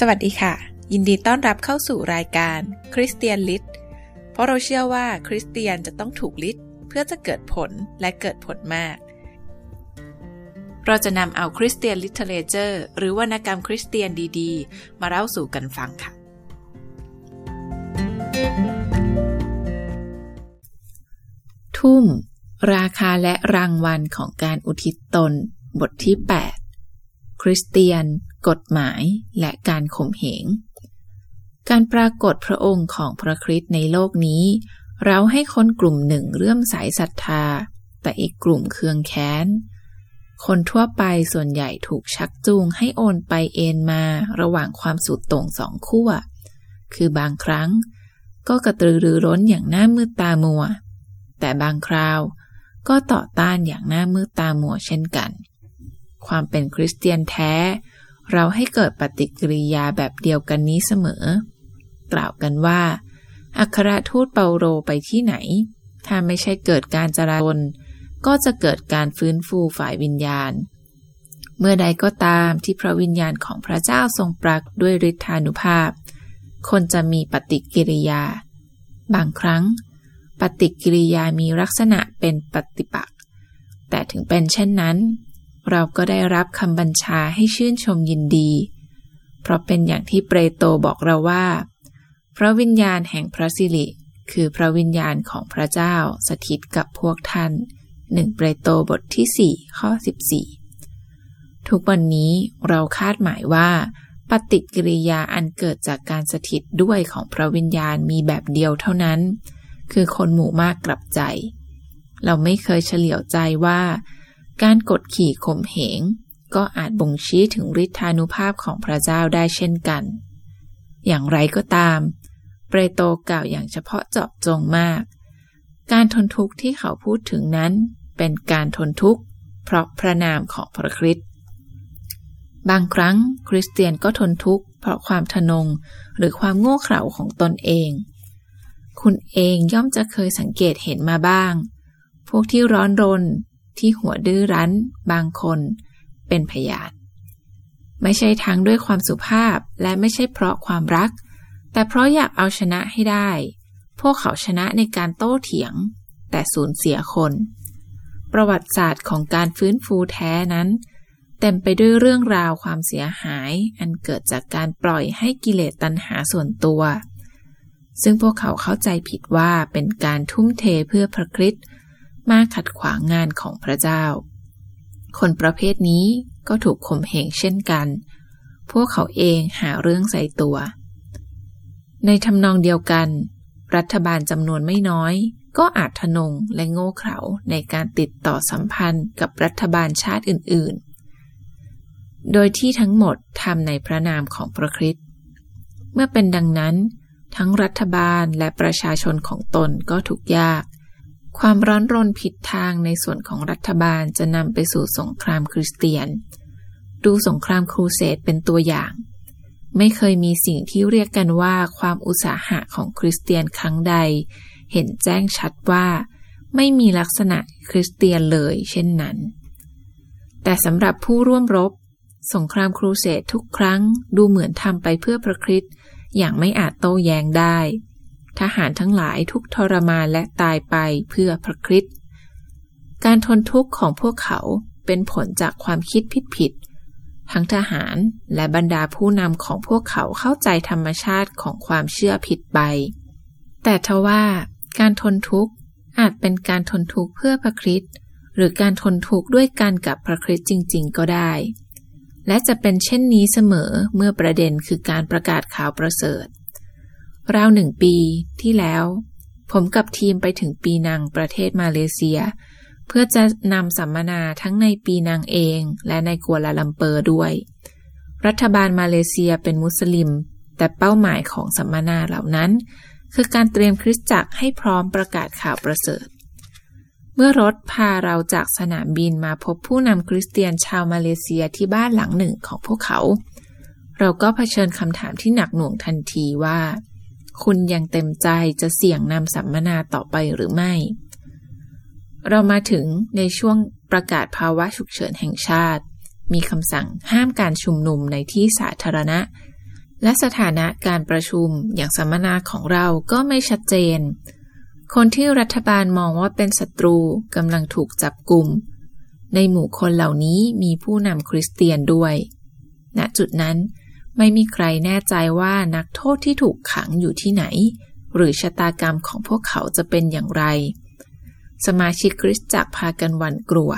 สวัสดีค่ะ ยินดีต้อนรับเข้าสู่รายการ Christian Lit เพราะเราเชื่อว่าคริสเตียนจะต้องถูกลิดเพื่อจะเกิดผลและเกิดผลมาก เราจะนำเอา Christian Literature หรือวรรณกรรมคริสเตียนดีๆ มาเล่าสู่กันฟังค่ะ ทุ่ม ราคาและรางวัลของการอุทิศตน บทที่ 8 คริสเตียน กฎหมาย และการข่มเหง การปรากฏพระองค์ของพระคริสต์ในโลกนี้ เราให้คนกลุ่มหนึ่งเรื่อมใสศรัทธา แต่อีกกลุ่มเคืองแค้น คนทั่วไปส่วนใหญ่ถูกชักจูงให้โอนไปเอ็นมาระหว่างความสุดโต่งสองขั้ว คือบางครั้ง ก็กระตือรือร้นอย่างหน้ามืดตามัว แต่บางคราวก็ต่อต้านอย่างหน้ามืดตามัวเช่นกัน ความเป็นคริสเตียนแท้ เราให้เกิดปฏิกิริยาแบบเดียวกันนี้เสมอ กล่าวกันว่า อัครทูตเปาโลไปที่ไหน ถ้าไม่ใช่เกิดการจราจนก็จะเกิดการฟื้นฟูฝ่ายวิญญาณ เมื่อใดก็ตามที่พระวิญญาณของพระเจ้าทรงปรากด้วยฤทธานุภาพ คนจะมีปฏิกิริยา บางครั้ง ปฏิกิริยามีลักษณะเป็นปฏิปักษ์แต่ถึงเป็นเช่นนั้น เราก็ได้รับคำบัญชาให้ชื่นชมยินดี เพราะเป็นอย่างที่เปโตรบอกเราว่า พระวิญญาณแห่งพระสิริ คือพระวิญญาณของพระเจ้าสถิตกับพวกท่านหนึ่งเปโตรบทที่4ข้อ14 ทุกวันนี้เราคาดหมายว่า ปฏิกิริยาอันเกิดจากการสถิตด้วยของพระวิญญาณมีแบบเดียวเท่านั้น คือคนหมู่มากกลับใจ เราไม่เคยเฉลียวใจว่า การกดขี่ข่มเหงก็อาจบ่งชี้ถึงฤทธานุภาพของพระเจ้าได้เช่นกัน อย่างไรก็ตาม เปโตกล่าวอย่างเฉพาะเจาะจงมาก การทนทุกข์ที่เขาพูดถึงนั้น เป็นการทนทุกข์เพราะพระนามของพระคริสต์ บางครั้งคริสเตียนก็ทนทุกข์เพราะความทนงหรือความโง่เขลาของตนเอง คุณเองย่อมจะเคยสังเกตเห็นมาบ้าง พวกที่ร้อนรน ที่หัวดื้อรั้น บางคน เป็นพยาน ไม่ใช่ทั้งด้วยความสุภาพและไม่ใช่เพราะความรัก แต่เพราะอยากเอาชนะให้ได้ พวกเขาชนะในการโต้เถียง แต่สูญเสียคน ประวัติศาสตร์ของการฟื้นฟูแท้นั้น เต็มไปด้วยเรื่องราวความเสียหาย อันเกิดจากการปล่อยให้กิเลสตัณหาส่วนตัวซึ่งพวกเขาเข้าใจผิดว่าเป็นการทุ่มเทเพื่อพระคริสต์ มาขัดขวางงานของพระเจ้า คนประเภทนี้ก็ถูกข่มเหงเช่นกัน พวกเขาเองหาเรื่องใส่ตัว ในทำนองเดียวกัน รัฐบาลจำนวนไม่น้อย ก็อาจทนงและโง่เขลาในการติดต่อสัมพันธ์กับรัฐบาลชาติอื่น ๆ โดยที่ทั้งหมดทำในพระนามของพระคริสต์ เมื่อเป็นดังนั้น ทั้งรัฐบาลและประชาชนของตนก็ทุกยาก ความร้อนรนผิดทางในส่วนของรัฐบาลจะนำไปสู่สงครามคริสเตียน ดูสงครามครูเสดเป็นตัวอย่าง ไม่เคยมีสิ่งที่เรียกกันว่าความอุตสาหะของคริสเตียนครั้งใด เห็นแจ้งชัดว่า ไม่มีลักษณะคริสเตียนเลยเช่นนั้น แต่สำหรับผู้ร่วมรบ สงครามครูเสดทุกครั้งดูเหมือนทำไปเพื่อพระคริสต์อย่างไม่อาจโต้แย้งได้ ทหารทั้งหลายทุกทรมานและตายไปเพื่อพระคริสต์การทนทุกข์ของพวกเขาเป็นผลจากความคิดผิดๆทั้งทหารและบรรดาผู้นำของพวกเขาเข้าใจธรรมชาติของความเชื่อผิดไป แต่ทว่าการทนทุกข์อาจเป็นการทนทุกข์เพื่อพระคริสต์หรือการทนทุกข์ด้วยกันกับพระคริสต์จริง ๆ ก็ได้ และจะเป็นเช่นนี้เสมอเมื่อประเด็นคือการประกาศข่าวประเสริฐ ราวหนึ่งปีที่แล้ว ผมกับทีมไปถึงปีนังประเทศมาเลเซีย เพื่อจะนำสัมมนาทั้งในปีนังเองและในกัวลาลัมเปอร์ด้วย รัฐบาลมาเลเซียเป็นมุสลิม แต่เป้าหมายของสัมมนาเหล่านั้น คือการเตรียมคริสตจักรให้พร้อมประกาศข่าวประเสริฐเมื่อรถพาเราจากสนามบินมาพบผู้นำคริสเตียนชาวมาเลเซียที่บ้านหลังหนึ่งของพวกเขา เราก็เผชิญคำถามที่หนักหน่วงทันทีว่า คุณยังเต็มใจจะเสี่ยงนำสัมมนาต่อไปหรือไม่ เรามาถึงในช่วงประกาศภาวะฉุกเฉินแห่งชาติ มีคำสั่งห้ามการชุมนุมในที่สาธารณะ และสถานะการประชุมอย่างสัมมนาของเราก็ไม่ชัดเจน คนที่รัฐบาลมองว่าเป็นศัตรูกำลังถูกจับกลุ่ม ในหมู่คนเหล่านี้มีผู้นำคริสเตียนด้วยณจุดนั้น ไม่มีใครแน่ใจว่านักโทษที่ถูกขังอยู่ที่ไหน หรือชะตากรรมของพวกเขาจะเป็นอย่างไร สมาชิกคริสตจักรพากันหวั่นกลัว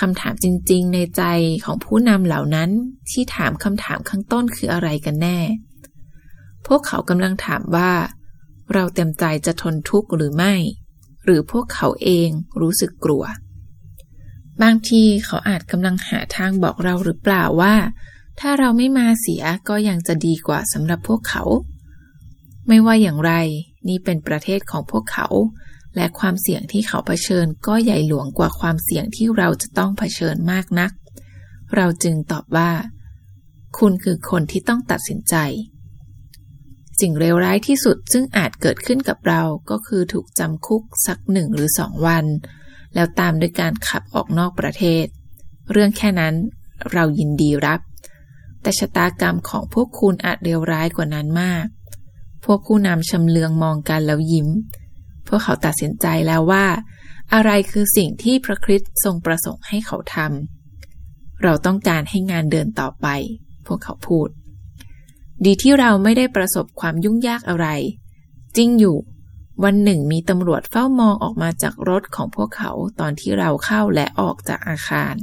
คำถามจริงๆ ในใจของผู้นำเหล่านั้นที่ถามคำถามข้างต้นคืออะไรกันแน่ พวกเขากำลังถามว่า เราเต็มใจจะทนทุกข์หรือไม่ หรือพวกเขาเองรู้สึกกลัว บางทีเขาอาจกำลังหาทางบอกเราหรือเปล่าว่า ถ้าเราไม่มาเสียก็ยังจะดีกว่าสำหรับพวกเขา ไม่ว่าอย่างไร นี่เป็นประเทศของพวกเขา และความเสี่ยงที่เขาเผชิญก็ใหญ่หลวงกว่าความเสี่ยงที่เราจะต้องเผชิญมากนัก เราจึงตอบว่า คุณคือคนที่ต้องตัดสินใจ สิ่งเลวร้ายที่สุดซึ่งอาจเกิดขึ้นกับเราก็คือถูกจำคุกสักหนึ่งหรือสองวัน แล้วตามด้วยการขับออกนอกประเทศ เรื่องแค่นั้นเรายินดีรับ แต่ชะตากรรมของพวกคุณอาจเลวร้ายกว่านั้นมาก พวกผู้นำชำเลืองมองกันแล้วยิ้ม พวกเขาตัดสินใจแล้วว่า อะไรคือสิ่งที่พระคริสต์ทรงประสงค์ให้เขาทำ เราต้องการให้งานเดินต่อไป พวกเขาพูด ดีที่เราไม่ได้ประสบความยุ่งยากอะไร จริงอยู่ วันหนึ่งมีตำรวจเฝ้ามองออกมาจากรถของพวกเขาตอนที่เราเข้าและออกจากอาคาร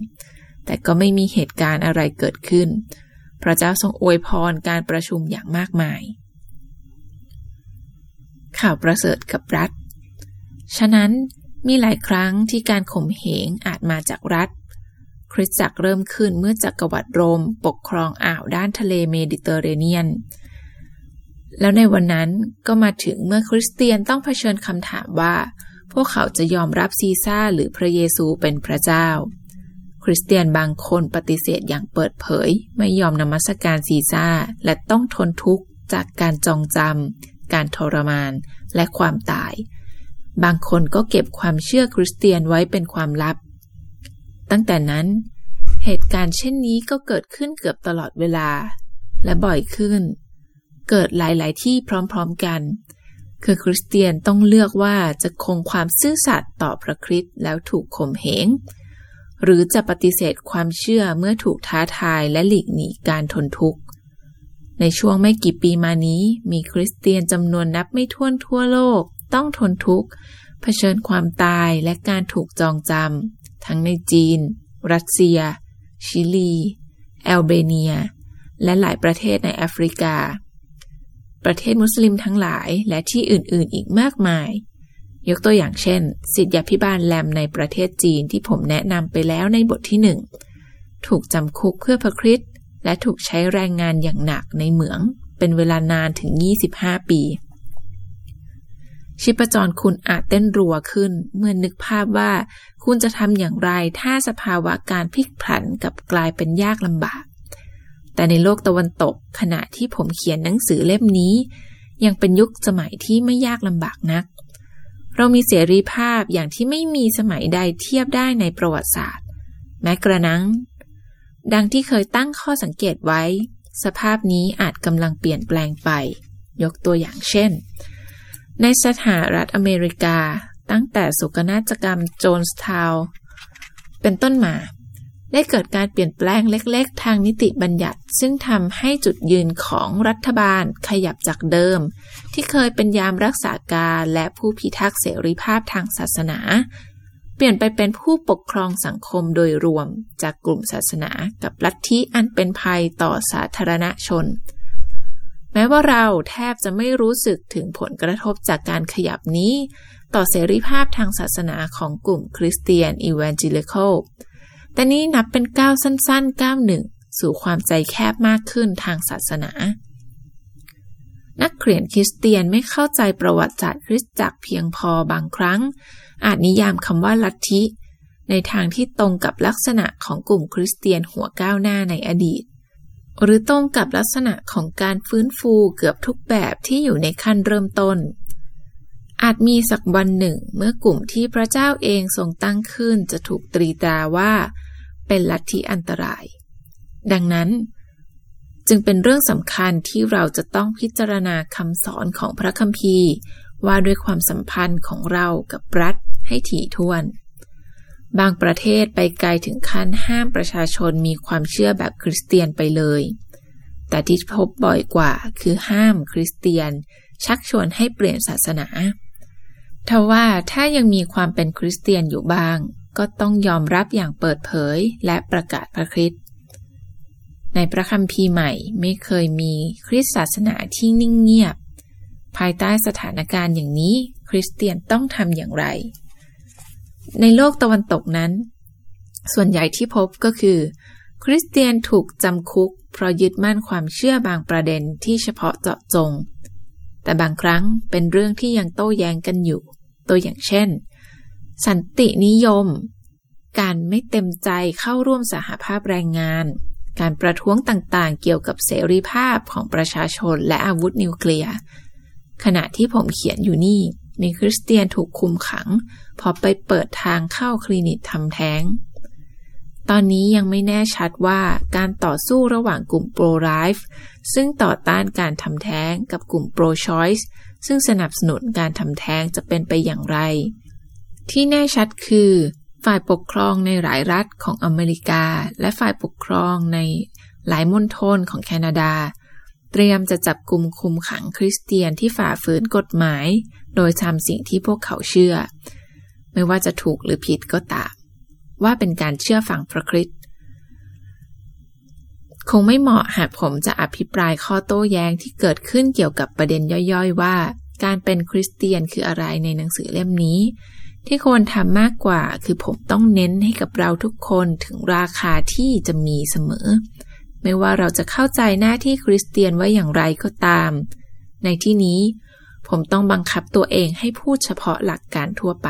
แต่ก็ไม่มีเหตุการณ์อะไรเกิดขึ้น พระเจ้าทรงอวยพรการประชุมอย่างมากมาย ข่าวประเสริฐกับรัฐ ฉะนั้นมีหลายครั้งที่การข่มเหงอาจมาจากรัฐ คริสตจักรเริ่มขึ้นเมื่อจักรวรรดิโรม ปกครองอ่าวด้านทะเลเมดิเตอร์เรเนียน แล้วในวันนั้นก็มาถึงเมื่อคริสเตียนต้องเผชิญคำถามว่า พวกเขาจะยอมรับซีซาร์หรือพระเยซูเป็นพระเจ้า คริสเตียนบางคนปฏิเสธอย่างเปิดเผย ไม่ยอมนมัสการซีซาร์ และต้องทนทุกข์จากการจองจำการทรมาน และความตาย บางคนก็เก็บความเชื่อคริสเตียนไว้เป็นความลับ ตั้งแต่นั้น เหตุการณ์เช่นนี้ก็เกิดขึ้นเกือบตลอดเวลา และบ่อยขึ้น เกิดหลาย ๆ ที่พร้อม ๆ กัน คือคริสเตียนต้องเลือกว่าจะคงความซื่อสัตย์ต่อพระคริสต์แล้วถูกข่มเหง หรือจะปฏิเสธความเชื่อเมื่อถูกท้าทายและหลีกหนีการทนทุกข์ ในช่วงไม่กี่ปีมานี้ มีคริสเตียนจำนวนนับไม่ถ้วนทั่วโลก ต้องทนทุกข์เผชิญความตายและการถูกจองจำทั้งในจีน รัสเซีย ชิลี แอลเบเนีย และหลายประเทศในแอฟริกา ประเทศมุสลิมทั้งหลายและที่อื่นๆอีกมากมาย ยกตัวอย่างเช่น สิทธิพิบาลแลมในประเทศจีนที่ผมแนะนำไปแล้วในบทที่หนึ่งถูกจำคุกเพื่อพระคริสต์และถูกใช้แรงงานอย่างหนักในเหมือง เป็นเวลานานถึง 25 ปี ชีพจรคุณอาจเต้นรัวขึ้น เมื่อนึกภาพว่าคุณจะทำอย่างไรถ้าสภาวะการพลิกผันกับกลายเป็นยากลำบาก แต่ในโลกตะวันตกขณะที่ผมเขียนหนังสือเล่มนี้ ยังเป็นยุคสมัยที่ไม่ยากลำบากนัก เรามีเสรีภาพอย่างที่ไม่มีสมัยใดเทียบได้ในประวัติศาสตร์ แม้กระนั้น ดังที่เคยตั้งข้อสังเกตไว้ สภาพนี้อาจกำลังเปลี่ยนแปลงไป ยกตัวอย่างเช่น ในสหรัฐอเมริกาตั้งแต่สุกนาฏกรรมโจนส์ทาวเป็นต้นมา ได้เกิดการเปลี่ยนแปลงเล็ก ๆ ทางนิติบัญญัติ ซึ่งทำให้จุดยืนของรัฐบาลขยับจากเดิม ที่เคยเป็นยามรักษาการและผู้พิทักษ์เสรีภาพทางศาสนา เปลี่ยนไปเป็นผู้ปกครองสังคมโดยรวมจากกลุ่มศาสนากับลัทธิอันเป็นภัยต่อสาธารณชน แม้ว่าเราแทบจะไม่รู้สึกถึงผลกระทบจากการขยับนี้ ต่อเสรีภาพทางศาสนาของกลุ่มคริสเตียนอีวานจิลิคอล แต่นี้นับเป็นก้าวสั้นๆก้าวหนึ่งสู่ความใจแคบมากขึ้นทางศาสนา นักเขียนคริสเตียนไม่เข้าใจประวัติศาสตร์คริสตจักรเพียงพอบางครั้ง อาจนิยามคำว่าลัทธิ ในทางที่ตรงกับลักษณะของกลุ่มคริสเตียนหัวก้าวหน้าในอดีต หรือตรงกับลักษณะของการฟื้นฟูเกือบทุกแบบที่อยู่ในขั้นเริ่มต้นอาจมีสักวันหนึ่งเมื่อกลุ่มที่พระเจ้าเองทรงตั้งขึ้นจะถูกตรีตราว่า เป็นลัทธิอันตราย ดังนั้น จึงเป็นเรื่องสำคัญที่เราจะต้องพิจารณาคำสอนของพระคัมภีร์ ว่าด้วยความสัมพันธ์ของเรากับรัฐให้ถี่ถ้วน บางประเทศไปไกลถึงขั้นห้ามประชาชนมีความเชื่อแบบคริสเตียนไปเลย แต่ที่พบบ่อยกว่าคือห้ามคริสเตียน ชักชวนให้เปลี่ยนศาสนาทว่าถ้ายังมีความเป็นคริสเตียนอยู่บ้าง ก็ต้องยอมรับอย่างเปิดเผยและประกาศพระคริสต์ในพระคัมภีร์ใหม่ไม่เคยมีคริสตศาสนาที่นิ่งเงียบ ภายใต้สถานการณ์อย่างนี้คริสเตียนต้องทำอย่างไร ในโลกตะวันตกนั้น ส่วนใหญ่ที่พบก็คือ คริสเตียนถูกจำคุก เพราะยึดมั่นความเชื่อบางประเด็นที่เฉพาะเจาะจง แต่บางครั้งเป็นเรื่องที่ยังโต้แย้งกันอยู่ ตัวอย่างเช่น สันตินิยม การไม่เต็มใจเข้าร่วมสหภาพแรงงาน การประท้วงต่างๆ เกี่ยวกับเสรีภาพของประชาชนและอาวุธนิวเคลียร์ ขณะที่ผมเขียนอยู่นี่ มีคริสเตียนถูกคุมขัง พอไปเปิดทางเข้าคลินิกทำแท้ง ตอนนี้ยังไม่แน่ชัดว่าการต่อสู้ระหว่างกลุ่มโปรไลฟ์ซึ่งต่อต้านการทำแท้งกับกลุ่มโปรชอยส์ซึ่งสนับสนุนการทำแท้งจะเป็นไปอย่างไร ที่แน่ชัดคือ ฝ่ายปกครองในหลายรัฐของอเมริกา และฝ่ายปกครองในหลายมณฑลของแคนาดา เตรียมจะจับกลุ่มคุมขังคริสเตียนที่ฝ่าฝืนกฎหมาย โดยทำสิ่งที่พวกเขาเชื่อ ไม่ว่าจะถูกหรือผิดก็ตาม ว่าเป็นการเชื่อฝังพระคริสต์คงไม่เหมาะหากผมจะอภิปรายข้อโต้แย้งที่เกิดขึ้นเกี่ยวกับประเด็นย่อยๆ ว่า การเป็นคริสเตียนคืออะไรในหนังสือเล่มนี้ ที่ควรทำมากกว่า คือผมต้องเน้นให้กับเราทุกคนถึงราคาที่จะมีเสมอ ไม่ว่าเราจะเข้าใจหน้าที่คริสเตียนว่าอย่างไรก็ตาม ในที่นี้ ผมต้องบังคับตัวเองให้พูดเฉพาะหลักการทั่วไป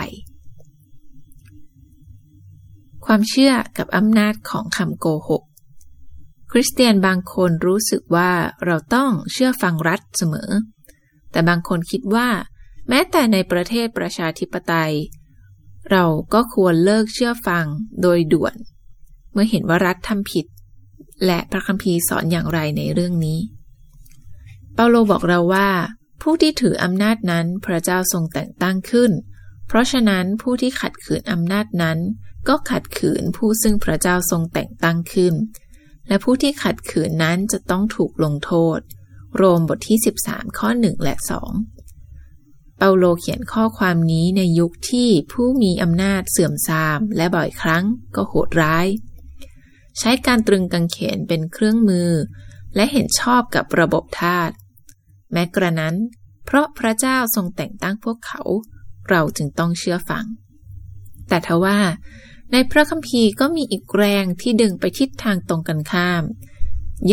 ความเชื่อกับอำนาจของคำโกหกคริสเตียนบางคนรู้สึกว่าเราต้องเชื่อฟังรัฐเสมอ แต่บางคนคิดว่า แม้แต่ในประเทศประชาธิปไตย เราก็ควรเลิกเชื่อฟังโดยด่วน เมื่อเห็นว่ารัฐทำผิด และพระคัมภีร์สอนอย่างไรในเรื่องนี้ เปาโลบอกเราว่า ผู้ที่ถืออำนาจนั้นพระเจ้าทรงแต่งตั้งขึ้น เพราะฉะนั้นผู้ที่ขัดขืนอำนาจนั้น ก็ขัดขืนผู้ซึ่งพระเจ้าทรงแต่งตั้งขึ้น และผู้ที่ขัดขืนนั้นจะต้องถูกลงโทษ โรมบทที่ 13 ข้อ 1 และ 2าโลเขียนข้อความนี้ในยุคที่ผู้มีอำนาจเสื่อมทราม และบ่อยครั้งก็โหดร้าย ใช้การตรึงกังเขนเป็นเครื่องมือ และเห็นชอบกับระบบทาสแม้กระนั้น เพราะพระเจ้าทรงแต่งตั้งพวกเขา เราจึงต้องเชื่อฟัง แต่ทว่า ในพระคัมภีร์ก็มีอีกแรงที่ดึงไปทิศทางตรงกันข้าม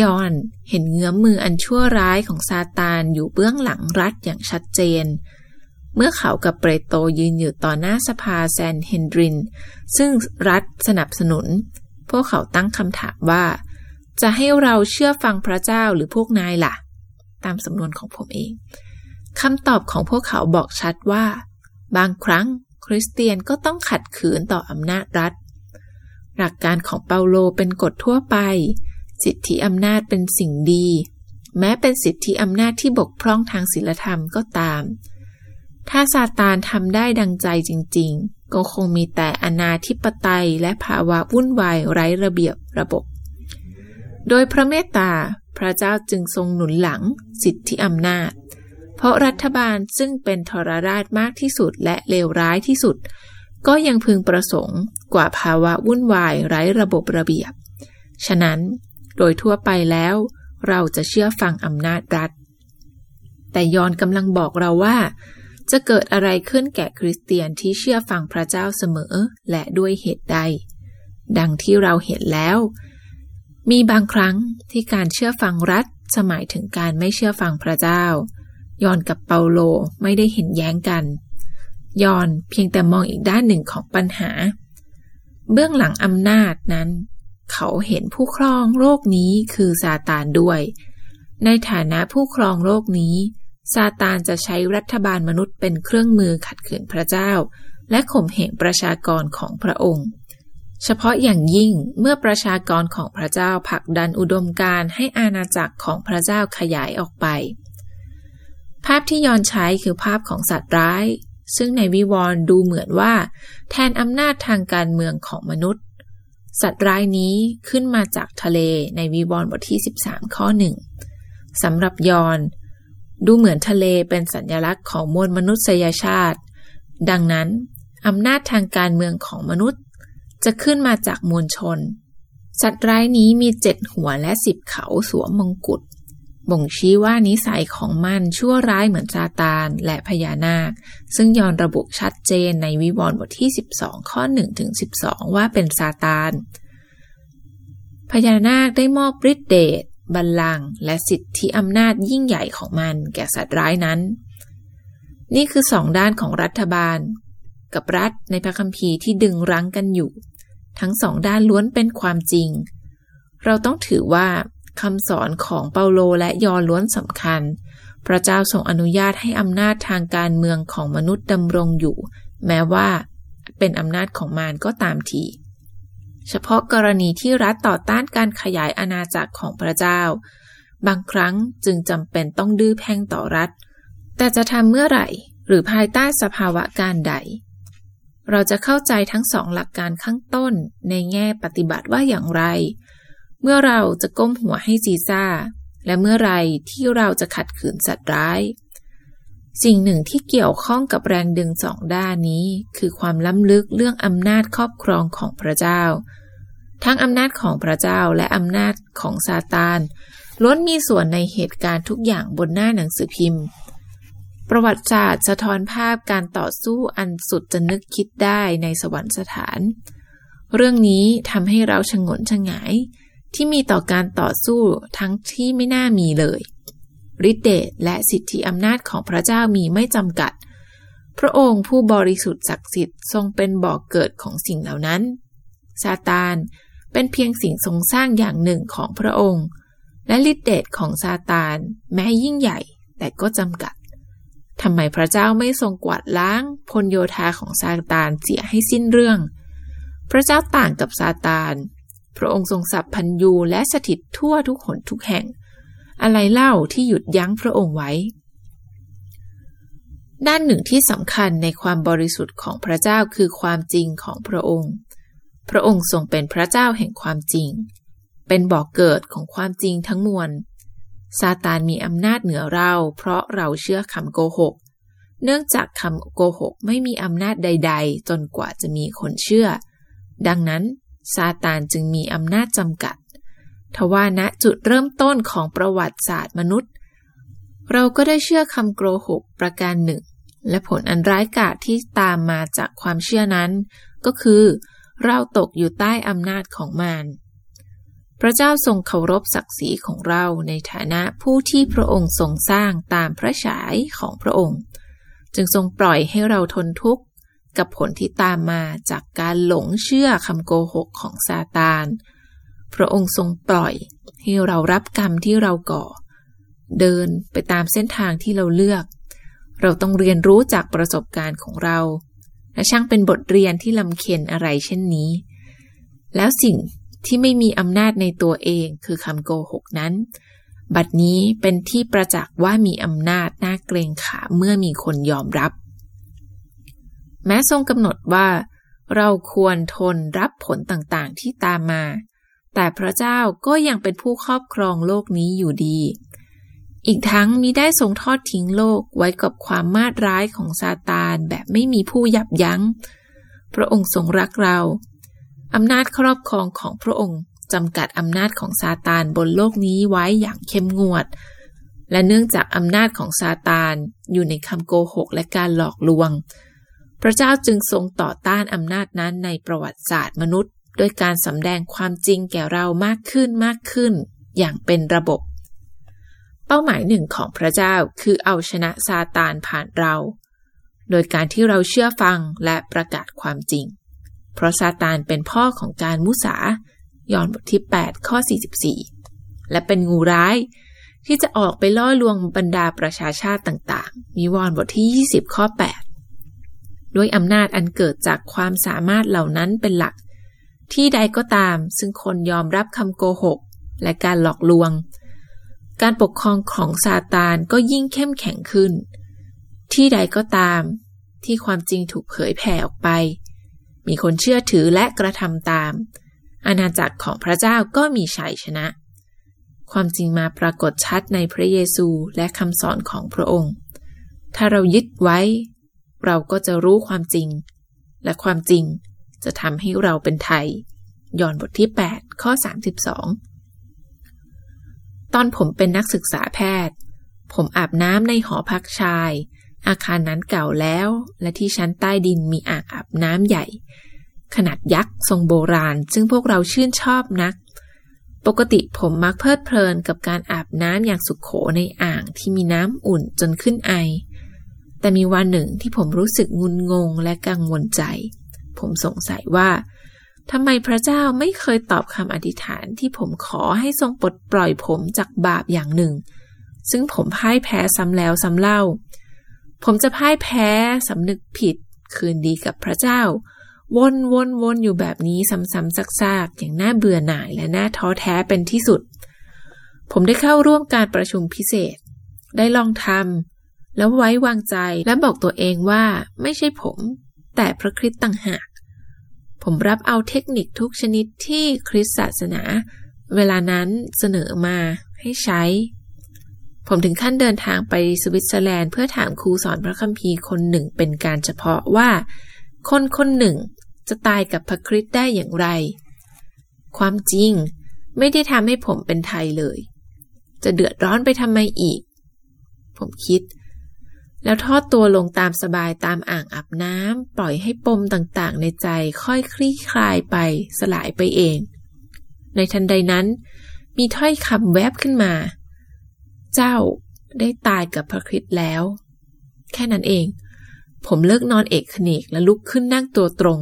ยอนเห็นเงื้อมมืออันชั่วร้ายของซาตานอยู่เบื้องหลังรัฐอย่างชัดเจน เมื่อเขากับเปโตรยืนอยู่ต่อหน้าสภาแซนเฮนดริน ซึ่งรัฐสนับสนุน พวกเขาตั้งคำถามว่า จะให้เราเชื่อฟังพระเจ้าหรือพวกนายละ่ะ ตามสำนวนของผมเองคำตอบของพวกเขาบอกชัดว่า บางครั้งคริสเตียนก็ต้องขัดขืนต่ออำนาจรัฐ หลักการของเปาโลเป็นกฎทั่วไป สิทธิอำนาจเป็นสิ่งดี แม้เป็นสิทธิอำนาจที่บกพร่องทางศีลธรรมก็ตาม ถ้าซาตานทำได้ดังใจจริง ๆ ก็คงมีแต่อนาธิปไตยและภาวะวุ่นวายไร้ระเบียบระบบ โดยพระเมตตาพระเจ้าจึงทรงหนุนหลัง สิทธิอำนาจ เพราะรัฐบาลซึ่งเป็นทรราชมากที่สุดและเลวร้ายที่สุด ก็ยังพึงประสงค์กว่าภาวะวุ่นวายไร้ระบบระเบียบ ฉะนั้นโดยทั่วไปแล้ว เราจะเชื่อฟังอำนาจรัฐ แต่ยอนกำลังบอกเราว่า จะเกิดอะไรขึ้นแก่คริสเตียนที่เชื่อฟังพระเจ้าเสมอและด้วยเหตุใด ดังที่เราเห็นแล้ว มีบางครั้งที่การเชื่อฟังรัฐสมัยถึงการไม่เชื่อฟังพระเจ้ายอนกับเปาโลไม่ได้เห็นแย้งกัน ยอนเพียงแต่มองอีกด้านหนึ่งของปัญหา เบื้องหลังอำนาจนั้น เขาเห็นผู้ครองโลกนี้คือซาตานด้วย ในฐานะผู้ครองโลกนี้ ซาตานจะใช้รัฐบาลมนุษย์เป็นเครื่องมือขัดขืนพระเจ้า และข่มเหงประชากรของพระองค์ เฉพาะอย่างยิ่งเมื่อประชากรของพระเจ้าผลักดันอุดมการให้อาณาจักรของพระเจ้าขยายออกไป ภาพที่ยอนใช้คือภาพของสัตว์ร้าย ซึ่งในวิวรณ์ดูเหมือนว่า แทนอำนาจทางการเมืองของมนุษย์ สัตว์ร้ายนี้ขึ้นมาจากทะเลในวิวรณ์บทที่ 13 ข้อหนึ่งสำหรับยอน ดูเหมือนทะเลเป็นสัญลักษณ์ของมวลมนุษยชาติ ดังนั้นอำนาจทางการเมืองของมนุษย์ จะขึ้นมาจากมวลชน สัตว์ร้ายนี้มีเจ็ดหัวและสิบเขาสวมมงกุฎ บ่งชี้ว่านิสัยของมันชั่วร้ายเหมือนซาตานและพญานาค ซึ่งยอนระบุชัดเจนในวิวรณ์บทที่ 12 ข้อ1ถึง12 ว่าเป็นซาตานพญานาคได้มอบฤทธิเดช บัลลังก์และสิทธิอำนาจยิ่งใหญ่ของมันแก่สัตว์ร้ายนั้น นี่คือสองด้านของรัฐบาล กับรัฐในพระคัมภีร์ที่ดึงรั้งกันอยู่ ทั้งสองด้านล้วนเป็นความจริง เราต้องถือว่าคำสอนของเปาโลและยอล้วนสำคัญ พระเจ้าทรงอนุญาตให้อำนาจทางการเมืองของมนุษย์ดำรงอยู่ แม้ว่าเป็นอำนาจของมารก็ตามที เฉพาะกรณีที่รัฐต่อต้านการขยายอาณาจักรของพระเจ้า บางครั้งจึงจำเป็นต้องดื้อแพ่งต่อรัฐ แต่จะทำเมื่อไหร่ หรือภายใต้สภาวะการใด เราจะเข้าใจทั้งสองหลักการข้างต้นในแง่ปฏิบัติว่าอย่างไร เมื่อเราจะก้มหัวให้ซีซ่า และเมื่อไรที่เราจะขัดขืนสัตว์ร้าย สิ่งหนึ่งที่เกี่ยวข้องกับแรงดึงสองด้านนี้ คือความล้ำลึกเรื่องอำนาจครอบครองของพระเจ้า ทั้งอำนาจของพระเจ้าและอำนาจของซาตานล้วนมีส่วนในเหตุการณ์ทุกอย่างบนหน้าหนังสือพิมพ์ ประวัติศาสตร์สะท้อนภาพการต่อสู้อันสุดจะนึกคิดได้ในสวรรคสถาน เรื่องนี้ทำให้เราชงนชงาย ที่มีต่อการต่อสู้ทั้งที่ไม่น่ามีเลย ฤทธิเดชและสิทธิอำนาจของพระเจ้ามีไม่จำกัด พระองค์ผู้บริสุทธิ์ศักดิ์สิทธิ์ทรงเป็นบ่อกเกิดของสิ่งเหล่านั้นซาตานเป็นเพียงสิ่งทรงสร้างอย่างหนึ่งของพระองค์ และฤทธิเดชของซาตานแม้ยิ่งใหญ่แต่ก็จำกัดทำไมพระเจ้าไม่ทรงกวาดล้างพลโยธาของซาตานเสียให้สิ้นเรื่อง พระเจ้าต่างกับซาตาน พระองค์ทรงสับพันยูและสถิตทั่วทุกหนทุกแห่ง อะไรเล่าที่หยุดยั้งพระองค์ไว้ ด้านหนึ่งที่สำคัญในความบริสุทธิ์ของพระเจ้าคือความจริงของพระองค์ พระองค์ทรงเป็นพระเจ้าแห่งความจริง เป็นบ่อกเกิดของความจริงทั้งมวลซาตานมีอำนาจเหนือเรา เพราะเราเชื่อคำโกหก เนื่องจากคำโกหกไม่มีอำนาจใด ๆ จนกว่าจะมีคนเชื่อ ดังนั้นซาตานจึงมีอำนาจจำกัด ทว่าณจุดเริ่มต้นของประวัติศาสตร์มนุษย์ เราก็ได้เชื่อคำโกหกประการหนึ่ง และผลอันร้ายกาจที่ตามมาจากความเชื่อนั้น ก็คือ เราตกอยู่ใต้อำนาจของมารพระเจ้าทรงเคารพศักดิ์ศรีของเราในฐานะผู้ที่พระองค์ทรงสร้างตามพระฉายของพระองค์ จึงทรงปล่อยให้เราทนทุกข์กับผลที่ตามมาจากการหลงเชื่อคำโกหกของซาตาน พระองค์ทรงปล่อย ให้เรารับกรรมที่เราก่อ เดินไปตามเส้นทางที่เราเลือก เราต้องเรียนรู้จากประสบการณ์ของเรา และช่างเป็นบทเรียนที่ลำเค็นอะไรเช่นนี้ แล้วสิ่งที่ไม่มีอำนาจในตัวเองคือคำโกหกนั้น บัดนี้เป็นที่ประจักษ์ว่ามีอำนาจน่าเกรงขาเมื่อมีคนยอมรับ แม้ทรงกำหนดว่า เราควรทนรับผลต่างๆที่ตามมา แต่พระเจ้าก็ยังเป็นผู้ครอบครองโลกนี้อยู่ดี อีกทั้งมิได้ทรงทอดทิ้งโลกไว้กับความมาดร้ายของซาตานแบบไม่มีผู้ยับยัง้ง พระองค์ทรงรักเรา อำนาจครอบครองของพระองค์จำกัดอำนาจของซาตานบนโลกนี้ไว้อย่างเข้มงวด และเนื่องจากอำนาจของซาตานอยู่ในคำโกหกและการหลอกลวง พระเจ้าจึงทรงต่อต้านอำนาจนั้นในประวัติศาสตร์มนุษย์ ด้วยการสำแดงความจริงแก่เรามากขึ้นมากขึ้น อย่างเป็นระบบ เป้าหมายหนึ่งของพระเจ้าคือเอาชนะซาตานผ่านเรา โดยการที่เราเชื่อฟังและประกาศความจริง เพราะซาตานเป็นพ่อของการมุสายอนบทที่ 8 ข้อ 44 และเป็นงูร้ายที่จะออกไปล่อลวงบรรดาประชาชาติต่างๆมีวอนบทที่ 20 ข้อ 8 ด้วยอำนาจอันเกิดจากความสามารถเหล่านั้นเป็นหลัก ที่ใดก็ตาม ซึ่งคนยอมรับคำโกหก และการหลอกลวง การปกครองของซาตานก็ยิ่งเข้มแข็งขึ้น ที่ใดก็ตาม ที่ความจริงถูกเผยแผ่ออกไป มีคนเชื่อถือและกระทำตาม อาณาจักรของพระเจ้าก็มีชัยชนะ ความจริงมาปรากฏชัดในพระเยซูและคำสอนของพระองค์ ถ้าเรายึดไว้ เราก็จะรู้ความจริง และความจริง จะทำให้เราเป็นไทยย้อนบทที่ 8 ข้อ 32 ตอนผมเป็นนักศึกษาแพทย์ ผมอาบน้ำในหอพักชาย อาคารนั้นเก่าแล้ว และที่ชั้นใต้ดินมีอ่างอาบน้ำใหญ่ ขนาดยักษ์ทรงโบราณ ซึ่งพวกเราชื่นชอบนัก ปกติผมมักเพลิดเพลินกับการอาบน้ำอย่างสุขโขในอ่างที่มีน้ำอุ่นจนขึ้นไอแต่มีวันหนึ่งที่ผมรู้สึกงุนงงและกังวลใจ ผมสงสัยว่าทำไมพระเจ้าไม่เคยตอบคำอธิษฐานที่ผมขอให้ทรงปลดปล่อยผมจากบาปอย่างหนึ่ง ซึ่งผมพ่ายแพ้ซ้ำแล้วซ้ำเล่า ผมจะพ่ายแพ้สำนึกผิดคืนดีกับพระเจ้า วนวนวนอยู่แบบนี้ซ้ำๆซากๆ อย่างน่าเบื่อหน่ายและน่าท้อแท้เป็นที่สุด ผมได้เข้าร่วมการประชุมพิเศษ ได้ลองทำแล้วไว้วางใจและบอกตัวเองว่าไม่ใช่ผม แต่พระคริสต์ต่างหาก ผมรับเอาเทคนิคทุกชนิดที่คริสตศาสนา เวลานั้นเสนอมาให้ใช้ ผมถึงขั้นเดินทางไปสวิตเซอร์แลนด์เพื่อถามครูสอนพระคัมภีร์คนหนึ่งเป็นการเฉพาะว่า คนคนหนึ่งจะตายกับพระคริสต์ได้อย่างไร ความจริงไม่ได้ทำให้ผมเป็นไทยเลย จะเดือดร้อนไปทำไมอีก ผมคิด แล้วทอดตัวลงตามสบายตามอ่างอาบน้ำปล่อยให้ปมต่างๆ ในใจค่อยคลี่คลายไปสลายไปเอง ในทันใดนั้น มีถ้อยคำแวบขึ้นมา เจ้าได้ตายกับพระคริสต์แล้ว แค่นั้นเอง ผมเลิกนอนเอกขเนกและลุกขึ้นนั่งตัวตรง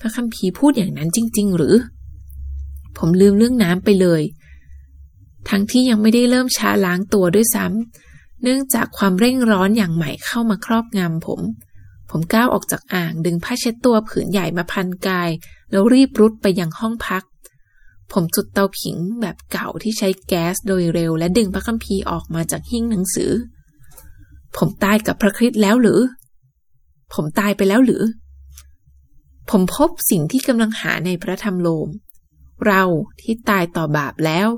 พระคัมภีร์พูดอย่างนั้นจริง ๆ หรือ ผมลืมเรื่องน้ำไปเลย ทั้งที่ยังไม่ได้เริ่มช้าล้างตัวด้วยซ้ำ เนื่องจากความเร่งร้อนอย่างใหม่เข้ามาครอบงำผม ผมก้าวออกจากอ่างดึงผ้าเช็ดตัวผืนใหญ่มาพันกาย แล้วรีบรุดไปยังห้องพัก ผมจุดเตาผิงแบบเก่าที่ใช้แก๊สโดยเร็ว และดึงพระคัมภีร์ออกมาจากหิ้งหนังสือ ผมตายกับพระคริสต์แล้วหรือ ผมตายไปแล้วหรือ ผมพบสิ่งที่กำลังหาในพระธรรมโลม เราที่ตายต่อบาปแล้ว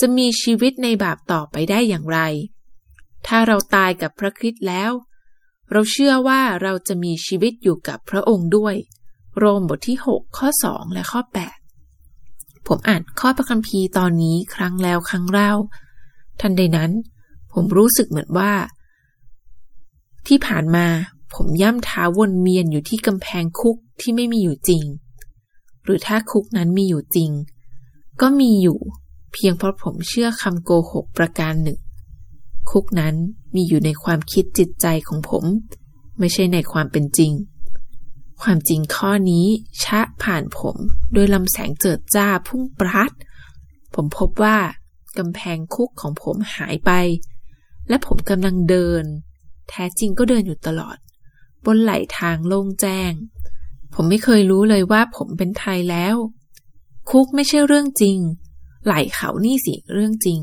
จะมีชีวิตในบาปต่อไปได้อย่างไร ถ้าเราตายกับพระคริสต์แล้ว เราเชื่อว่าเราจะมีชีวิตอยู่กับพระองค์ด้วย โรมบทที่ 6 ข้อ 2 และข้อ 8 ผมอ่านข้อพระคัมภีร์ตอนนี้ครั้งแล้วครั้งเล่า ทันใดนั้น ผมรู้สึกเหมือนว่า ที่ผ่านมาผมย่ำเท้าวนเวียนอยู่ที่กำแพงคุกที่ไม่มีอยู่จริง หรือถ้าคุกนั้นมีอยู่จริง ก็มีอยู่เพียงเพราะผมเชื่อคำโกหกประการหนึ่ง คุกนั้นมีอยู่ในความคิดจิตใจของผม ไม่ใช่ในความเป็นจริง ความจริงข้อนี้ชะผ่านผม โดยลำแสงเจิดจ้าพุ่งปราดผมพบว่ากำแพงคุกของผมหายไป และผมกำลังเดิน แท้จริงก็เดินอยู่ตลอด บนไหลทางโล่งแจ้ง ผมไม่เคยรู้เลยว่าผมเป็นไทยแล้ว คุกไม่ใช่เรื่องจริง ไหลเขานี่สิเรื่องจริง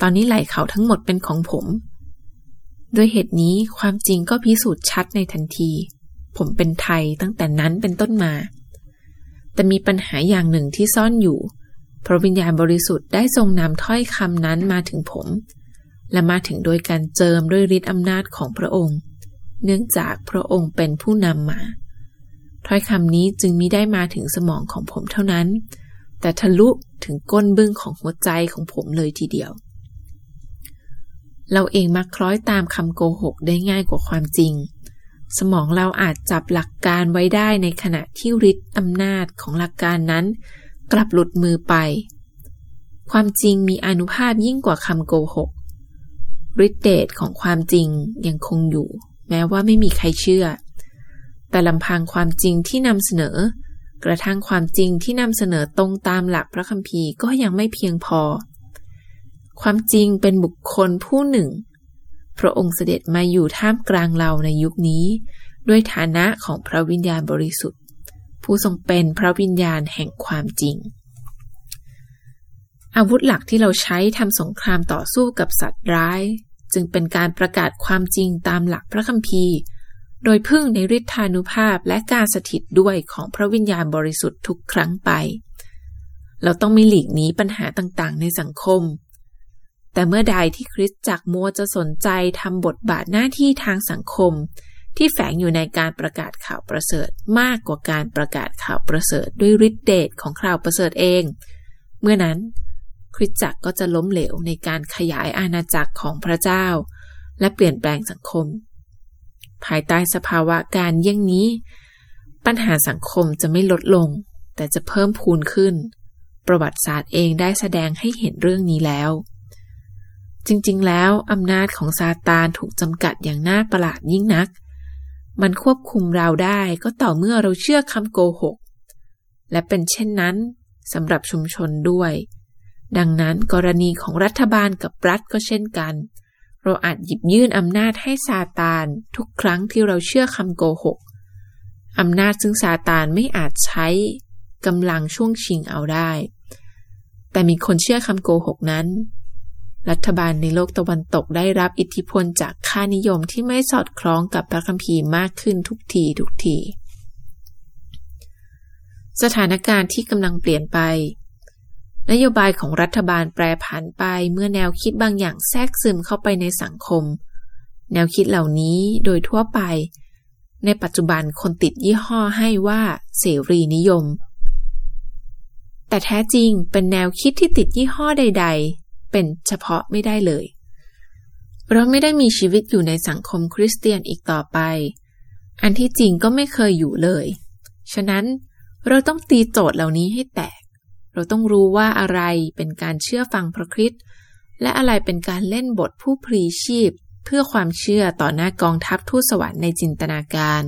ตอนนี้ไหลเขาทั้งหมดเป็นของผมโดยเหตุนี้ความจริงก็พิสูจน์ชัดในทันที ผมเป็นไทยตั้งแต่นั้นเป็นต้นมา แต่มีปัญหาอย่างหนึ่งที่ซ่อนอยู่ พระวิญญาณบริสุทธิ์ได้ทรงนำถ้อยคำนั้นมาถึงผม และมาถึงโดยการเจิมด้วยฤทธิ์อำนาจของพระองค์ เนื่องจากพระองค์เป็นผู้นำมา ถ้อยคำนี้จึงมิได้มาถึงสมองของผมเท่านั้น แต่ทะลุถึงก้นบึ้งของหัวใจของผมเลยทีเดียว เราเองมักคล้อยตามคำโกหกได้ง่ายกว่าความจริง สมองเราอาจจับหลักการไว้ได้ในขณะที่ฤทธิ์อำนาจของหลักการนั้น กลับหลุดมือไป ความจริงมีอนุภาพยิ่งกว่าคำโกหกฤทธิเดชของความจริงยังคงอยู่ แม้ว่าไม่มีใครเชื่อ แต่ลำพังความจริงที่นำเสนอ กระทั่งความจริงที่นำเสนอตรงตามหลักพระคัมภีร์ก็ยังไม่เพียงพอ ความจริงเป็นบุคคลผู้หนึ่ง พระองค์เสด็จมาอยู่ท่ามกลางเราในยุคนี้ ด้วยฐานะของพระวิญญาณบริสุทธิ์ ผู้ทรงเป็นพระวิญญาณแห่งความจริง อาวุธหลักที่เราใช้ทำสงครามต่อสู้กับสัตว์ร้าย จึงเป็นการประกาศความจริงตามหลักพระคัมภีร์ โดยพึ่งในฤทธานุภาพและการสถิตด้วยของพระวิญญาณบริสุทธิ์ทุกครั้งไป เราต้องมีหลีกหนีปัญหาต่างๆ ในสังคม แต่เมื่อใดที่คริสตจักรมัวจะสนใจทำบทบาทหน้าที่ทางสังคม ที่แฝงอยู่ในการประกาศข่าวประเสริฐมากกว่าการประกาศข่าวประเสริฐด้วยฤทธิเดชของข่าวประเสริฐเอง เมื่อนั้นคริสตจักรก็จะล้มเหลวในการขยายอาณาจักรของพระเจ้า และเปลี่ยนแปลงสังคม ภายใต้สภาวะการเยี่ยงนี้ ปัญหาสังคมจะไม่ลดลง แต่จะเพิ่มพูนขึ้น ประวัติศาสตร์เองได้แสดงให้เห็นเรื่องนี้แล้ว จริงๆ แล้วอำนาจของซาตานถูกจำกัดอย่างน่าประหลาดยิ่งนัก มันควบคุมเราได้ก็ต่อเมื่อเราเชื่อคำโกหก และเป็นเช่นนั้นสำหรับชุมชนด้วย ดังนั้นกรณีของรัฐบาลกับรัฐก็เช่นกัน เราอาจหยิบยื่นอำนาจให้ซาตานทุกครั้งที่เราเชื่อคำโกหกอำนาจซึ่งซาตานไม่อาจใช้กำลังช่วงชิงเอาได้ แต่มีคนเชื่อคำโกหกนั้น รัฐบาลในโลกตะวันตกได้รับอิทธิพลจากค่านิยมที่ไม่สอดคล้องกับพระคัมภีร์มากขึ้นทุกทีทุกที สถานการณ์ที่กำลังเปลี่ยนไป นโยบายของรัฐบาลแปรผันไปเมื่อแนวคิดบางอย่างแทรกซึมเข้าไปในสังคม แนวคิดเหล่านี้โดยทั่วไป ในปัจจุบันคนติดยี่ห้อให้ว่าเสรีนิยมแต่แท้จริงเป็นแนวคิดที่ติดยี่ห้อใด เป็นเฉพาะไม่ได้เลย เราไม่ได้มีชีวิตอยู่ในสังคมคริสเตียนอีกต่อไป อันที่จริงก็ไม่เคยอยู่เลย ฉะนั้นเราต้องตีโจทย์เหล่านี้ให้แตก เราต้องรู้ว่าอะไรเป็นการเชื่อฟังพระคริสต์และอะไรเป็นการเล่นบทผู้พลีชีพ เพื่อความเชื่อต่อหน้ากองทัพทูตสวรรค์ในจินตนาการ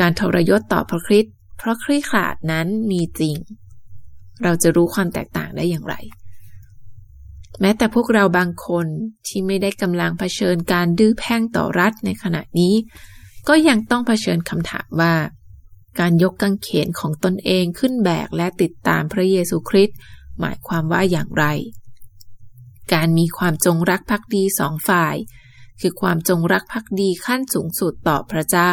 การทรยศต่อพระคริสต์เพราะคลี่ขาดนั้นมีจริง เราจะรู้ความแตกต่างได้อย่างไร แม้แต่พวกเราบางคนที่ไม่ได้กำลังเผชิญการดื้อแพ่งต่อรัฐในขณะนี้ ก็ยังต้องเผชิญคำถามว่า การยกกางเขนของตนเองขึ้นแบกและติดตามพระเยซูคริสต์หมายความว่าอย่างไร การมีความจงรักภักดีสองฝ่าย คือความจงรักภักดีขั้นสูงสุดต่อพระเจ้า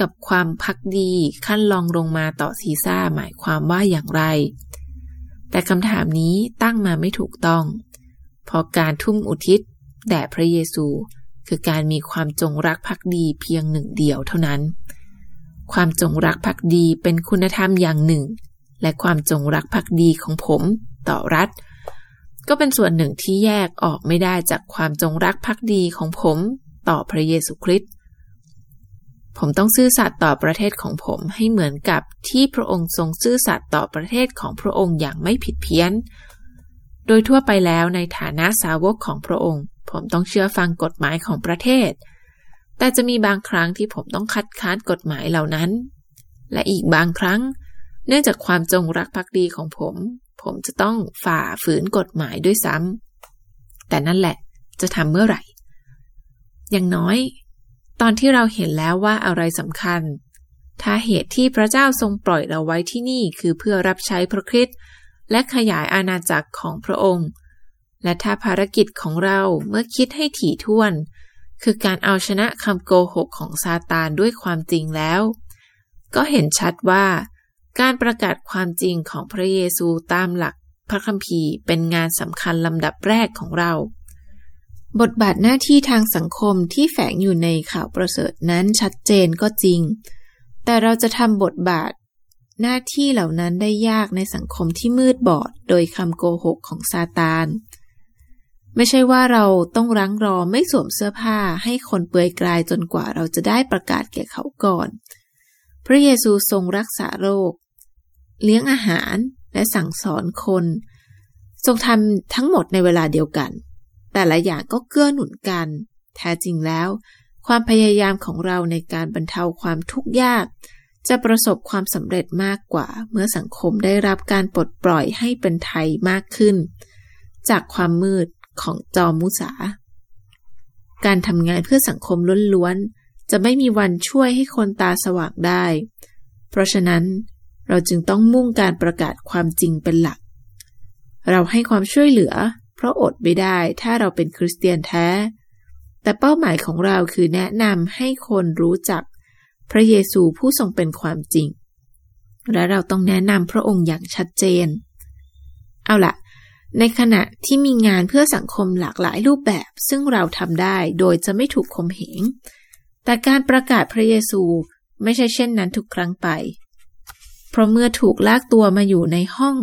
กับความพักดีขั้นลองลงมาต่อซีซ่าหมายความว่าอย่างไร แต่คำถามนี้ตั้งมาไม่ถูกต้อง เพราะการทุ่มอุทิศแด่พระเยซู คือการมีความจงรักภักดีเพียงหนึ่งเดียวเท่านั้น ความจงรักภักดีเป็นคุณธรรมอย่างหนึ่ง และความจงรักภักดีของผมต่อรัฐ ก็เป็นส่วนหนึ่งที่แยกออกไม่ได้จากความจงรักภักดีของผมต่อพระเยซูคริสต์ผมต้องซื่อสัตย์ต่อประเทศของผมให้เหมือนกับที่พระองค์ทรงซื่อสัตย์ต่อประเทศของพระองค์อย่างไม่ผิดเพี้ยน โดยทั่วไปแล้วในฐานะสาวกของพระองค์ ผมต้องเชื่อฟังกฎหมายของประเทศ แต่จะมีบางครั้งที่ผมต้องคัดค้านกฎหมายเหล่านั้น และอีกบางครั้ง เนื่องจากความจงรักภักดีของผม ผมจะต้องฝ่าฝืนกฎหมายด้วยซ้ำแต่นั่นแหละจะทำเมื่อไหร่ อย่างน้อย ตอนที่เราเห็นแล้วว่าอะไรสำคัญ ถ้าเหตุที่พระเจ้าทรงปล่อยเราไว้ที่นี่คือเพื่อรับใช้พระคริสต์ และขยายอาณาจักรของพระองค์ และถ้าภารกิจของเราเมื่อคิดให้ถี่ถ้วน คือการเอาชนะคำโกหกของซาตานด้วยความจริงแล้ว ก็เห็นชัดว่า การประกาศความจริงของพระเยซูตามหลักพระคัมภีร์เป็นงานสำคัญลำดับแรกของเรา บทบาทหน้าที่ทางสังคมที่แฝงอยู่ในข่าวประเสริฐนั้นชัดเจนก็จริง แต่เราจะทำบทบาท หน้าที่เหล่านั้นได้ยากในสังคมที่มืดบอดโดยคำโกหกของซาตาน ไม่ใช่ว่าเราต้องรั้งรอไม่สวมเสื้อผ้าให้คนเปื่อยกลายจนกว่าเราจะได้ประกาศแก่เขาก่อน พระเยซูทรงรักษาโรค เลี้ยงอาหารและสั่งสอนคน ทรงทำทั้งหมดในเวลาเดียวกัน แต่ละอย่างก็เกื้อหนุนกัน แท้จริงแล้ว ความพยายามของเราในการบรรเทาความทุกข์ยาก จะประสบความสำเร็จมากกว่า เมื่อสังคมได้รับการปลดปล่อยให้เป็นไทยมากขึ้น จากความมืดของจอมุสา การทำงานเพื่อสังคมล้วนๆ จะไม่มีวันช่วยให้คนตาสว่างได้ เพราะฉะนั้นเราจึงต้องมุ่งการประกาศความจริงเป็นหลัก เราให้ความช่วยเหลือ เพราะอดไม่ได้ถ้าเราเป็นคริสเตียนแท้ แต่เป้าหมายของเราคือแนะนำให้คนรู้จัก พระเยซูผู้ทรงเป็นความจริง และเราต้องแนะนำพระองค์อย่างชัดเจน เอาละในขณะที่มีงานเพื่อสังคมหลากหลายรูปแบบ ซึ่งเราทำได้โดยจะไม่ถูกคมเหง แต่การประกาศพระเยซูไม่ใช่เช่นนั้นทุกครั้งไป เพราะเมื่อถูกลากตัวมาอยู่ในห้อง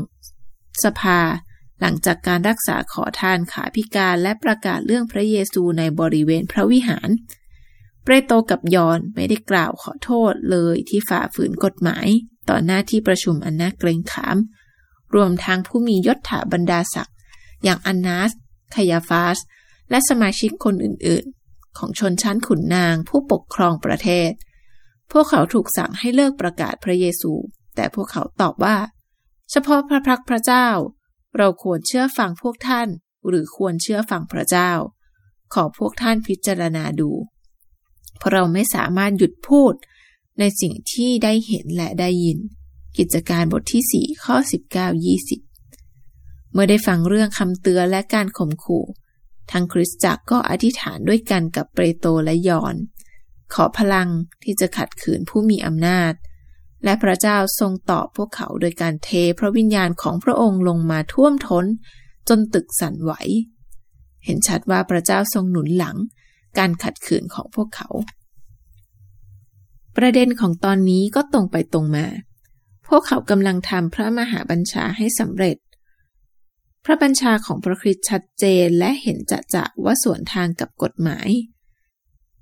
สภา หลังจากการรักษาขอทานขาพิการและประกาศเรื่องพระเยซูในบริเวณพระวิหาร เปรโตกับยอนไม่ได้กล่าวขอโทษเลยที่ฝ่าฝืนกฎหมาย ต่อหน้าที่ประชุมอันน่าเกรงขาม รวมทั้งผู้มียศถาบรรดาศักดิ์อย่างอันนาสคายาฟาส และสมาชิกคนอื่นๆ ของชนชั้นขุนนางผู้ปกครองประเทศ พวกเขาถูกสั่งให้เลิกประกาศพระเยซู แต่พวกเขาตอบว่า เฉพาะพระพักพระเจ้า เราควรเชื่อฟังพวกท่าน หรือควรเชื่อฟังพระเจ้า ขอพวกท่านพิจารณาดู เพราะเราไม่สามารถหยุดพูด ในสิ่งที่ได้เห็นและได้ยิน กิจการบทที่ 4 ข้อ 19-20 เมื่อได้ฟังเรื่องคำเตือนและการข่มขู่ทางคริสตจักรก็อธิษฐานด้วยกันกับเปโตรและยอน ขอพลังที่จะขัดขืนผู้มีอำนาจ และพระเจ้าทรงตอบพวกเขาโดยการเทพระวิญญาณของพระองค์ลงมาท่วมท้น จนตึกสั่นไหว เห็นชัดว่าพระเจ้าทรงหนุนหลัง การขัดขืนของพวกเขา ประเด็นของตอนนี้ก็ตรงไปตรงมา พวกเขากำลังทำพระมหาบัญชาให้สำเร็จ พระบัญชาของพระคริสต์ชัดเจนและเห็นจะจะว่าสวนทางกับกฎหมาย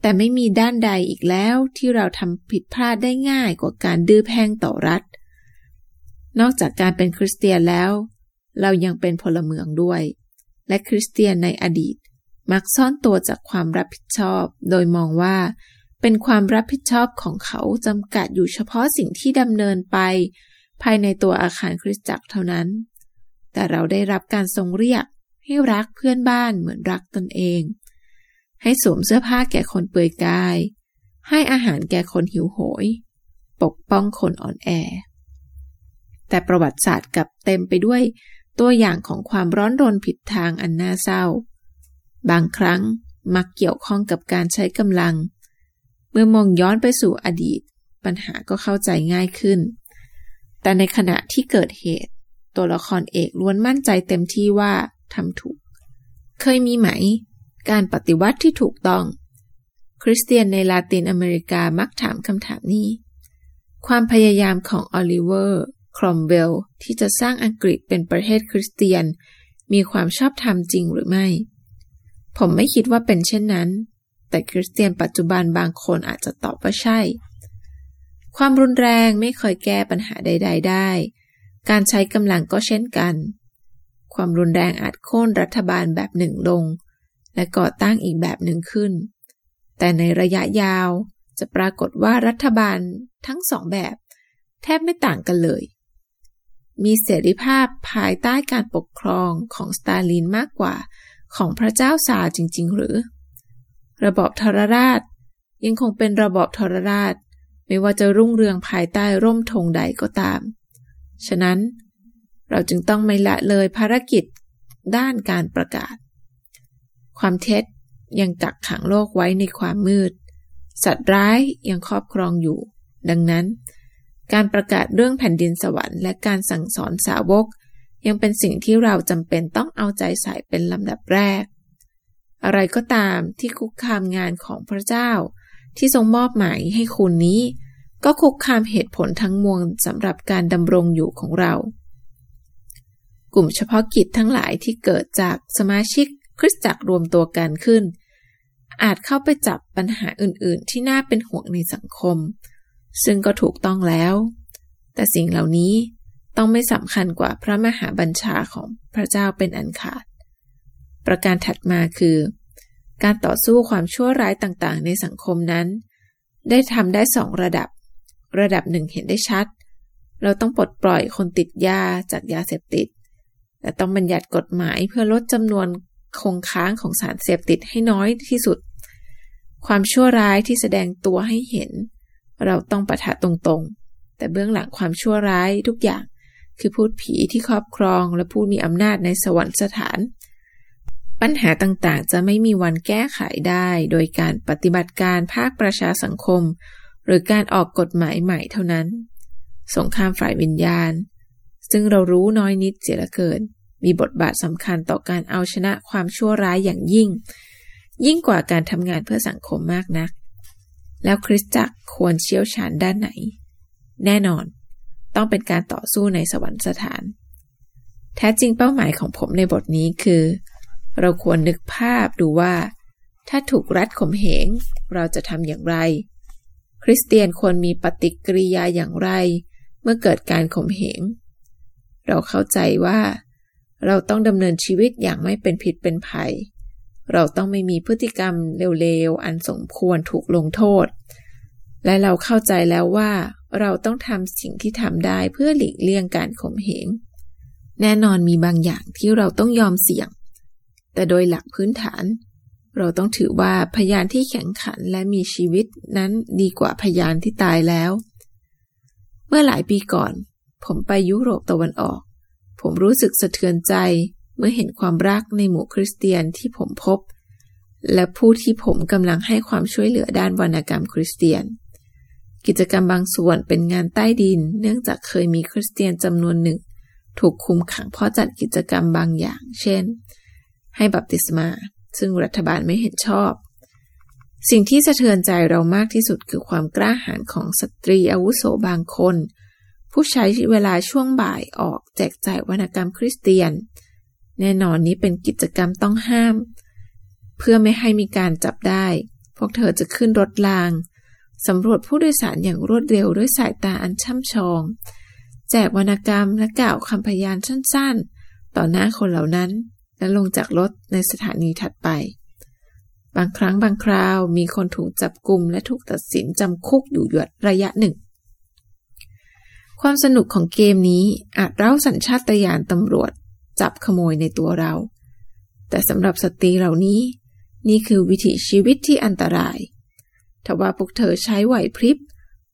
แต่ไม่มีด้านใดอีกแล้วที่เราทำผิดพลาดได้ง่ายกว่าการดื้อแพ่งต่อรัฐ นอกจากการเป็นคริสเตียนแล้ว เรายังเป็นพลเมืองด้วย และคริสเตียนในอดีต มักซ่อนตัวจากความรับผิดชอบ โดยมองว่า เป็นความรับผิดชอบของเขาจำกัดอยู่เฉพาะสิ่งที่ดำเนินไป ภายในตัวอาคารคริสตจักรเท่านั้น แต่เราได้รับการทรงเรียกให้รักเพื่อนบ้านเหมือนรักตนเอง ให้สวมเสื้อผ้าแก่คนเปื่อยกาย ให้อาหารแก่คนหิวโหย ปกป้องคนอ่อนแอ แต่ประวัติศาสตร์กับเต็มไปด้วยตัวอย่างของความร้อนรนผิดทางอันน่าเศร้า บางครั้งมักเกี่ยวข้องกับการใช้กำลัง เมื่อมองย้อนไปสู่อดีต ปัญหาก็เข้าใจง่ายขึ้น แต่ในขณะที่เกิดเหตุ ตัวละครเอกล้วนมั่นใจเต็มที่ว่าทำถูก เคยมีไหม การปฏิวัติที่ถูกต้อง คริสเตียนในลาตินอเมริกามักถามคำถามนี้ ความพยายามของออลิเวอร์ ครอมเวลที่จะสร้างอังกฤษเป็นประเทศคริสเตียน มีความชอบธรรมจริงหรือไม่ ผมไม่คิดว่าเป็นเช่นนั้น แต่คริสเตียนปัจจุบันบางคนอาจจะตอบว่าใช่ ความรุนแรงไม่เคยแก้ปัญหาใด ๆ ได้ การใช้กำลังก็เช่นกัน ความรุนแรงอาจโค่นรัฐบาลแบบหนึ่งลง และก่อตั้งอีกแบบหนึ่งขึ้น แต่ในระยะยาวจะปรากฏว่ารัฐบาลทั้งสองแบบ แทบไม่ต่างกันเลย มีเสรีภาพภายใต้การปกครองของสตาลินมากกว่า ของพระเจ้าซาจริง ๆ หรือ ระบอบทรราช ยังคงเป็นระบอบทรราช ไม่ว่าจะรุ่งเรืองภายใต้ร่มธงใดก็ตาม ฉะนั้นเราจึงต้องไม่ละเลยภารกิจด้านการประกาศ ความเท็จยังกักขังโลกไว้ในความมืด สัตว์ร้ายยังครอบครองอยู่ ดังนั้น การประกาศเรื่องแผ่นดินสวรรค์และการสั่งสอนสาวก ยังเป็นสิ่งที่เราจำเป็นต้องเอาใจใส่เป็นลำดับแรก อะไรก็ตามที่คุกคามงานของพระเจ้า ที่ทรงมอบหมายให้คุณนี้ ก็คุกคามเหตุผลทั้งมวลสำหรับการดำรงอยู่ของเรา กลุ่มเฉพาะกิจทั้งหลายที่เกิดจากสมาชิกคริสตจักรรวมตัวกันขึ้น อาจเข้าไปจับปัญหาอื่น ๆ ที่น่าเป็นห่วงในสังคม ซึ่งก็ถูกต้องแล้ว แต่สิ่งเหล่านี้ ต้องไม่สำคัญกว่าพระมหาบัญชาของพระเจ้าเป็นอันขาด ประการถัดมาคือ การต่อสู้ความชั่วร้ายต่างๆ ในสังคมนั้น ได้ทำได้สองระดับ ระดับหนึ่งเห็นได้ชัด เราต้องปลดปล่อยคนติดยาจากยาเสพติดและต้องบัญญัติกฎหมายเพื่อลดจำนวนคงค้างของสารเสพติดให้น้อยที่สุด ความชั่วร้ายที่แสดงตัวให้เห็น เราต้องประทะตรงๆ แต่เบื้องหลังความชั่วร้ายทุกอย่าง คือพูดผีที่ครอบครองและผู้มีอำนาจในสวรรคสถาน ปัญหาต่างๆ จะไม่มีวันแก้ไขได้ โดยการปฏิบัติการภาคประชาสังคม หรือการออกกฎหมายใหม่เท่านั้น สงครามฝ่ายวิญญาณ ซึ่งเรารู้น้อยนิดเสียละเกิน มีบทบาทสำคัญต่อการเอาชนะความชั่วร้ายอย่างยิ่ง ยิ่งกว่าการทำงานเพื่อสังคมมากนัก แล้วคริสตจักรควรเชี่ยวชาญด้านไหน แน่นอน ต้องเป็นการต่อสู้ในสวรรคสถาน แท้จริงเป้าหมายของผมในบทนี้คือ เราควรนึกภาพดูว่า ถ้าถูกรัดข่มเหง เราจะทำอย่างไร คริสเตียนควรมีปฏิกิริยาอย่างไร เมื่อเกิดการข่มเหง เราเข้าใจว่า เราต้องดำเนินชีวิตอย่างไม่เป็นผิดเป็นภัย เราต้องไม่มีพฤติกรรมเร็วๆอันสมควรถูกลงโทษ และเราเข้าใจแล้วว่า เราต้องทำสิ่งที่ทำได้เพื่อหลีกเลี่ยงการข่มเหง แน่นอนมีบางอย่างที่เราต้องยอมเสี่ยง แต่โดยหลักพื้นฐาน เราต้องถือว่าพยานที่แข็งขันและมีชีวิตนั้นดีกว่าพยานที่ตายแล้ว เมื่อหลายปีก่อน ผมไปยุโรปตะวันออก ผมรู้สึกสะเทือนใจเมื่อเห็นความรักในหมู่คริสเตียนที่ผมพบ และผู้ที่ผมกำลังให้ความช่วยเหลือด้านวรรณกรรมคริสเตียน กิจกรรมบางส่วนเป็นงานใต้ดิน เนื่องจากเคยมีคริสเตียนจำนวนหนึ่ง ถูกคุมขังเพราะจัดกิจกรรมบางอย่าง เช่น ให้บัพติศมา ซึ่งรัฐบาลไม่เห็นชอบ สิ่งที่สะเทือนใจเรามากที่สุดคือความกล้าหาญของสตรีอาวุโสบางคน ผู้ใช้เวลาช่วงบ่ายออกแจกจ่ายวรรณกรรมคริสเตียน แน่นอนนี้เป็นกิจกรรมต้องห้าม เพื่อไม่ให้มีการจับได้ พวกเธอจะขึ้นรถราง สำรวจผู้โดยสารอย่างรวดเร็วด้วยสายตาอันช่ำชอง แจกวรรณกรรมและกล่าวคำพยานสั้นๆ ต่อหน้าคนเหล่านั้น และลงจากรถในสถานีถัดไป บางครั้งบางคราวมีคนถูกจับกลุ่มและถูกตัดสินจำคุกอยู่หยวดระยะหนึ่ง ความสนุกของเกมนี้อาจเร้าสัญชาตญาณตำรวจ จับขโมยในตัวเรา แต่สำหรับสตรีเหล่านี้ นี่คือวิถีชีวิตที่อันตราย ทว่าพวกเธอใช้ไหวพริบ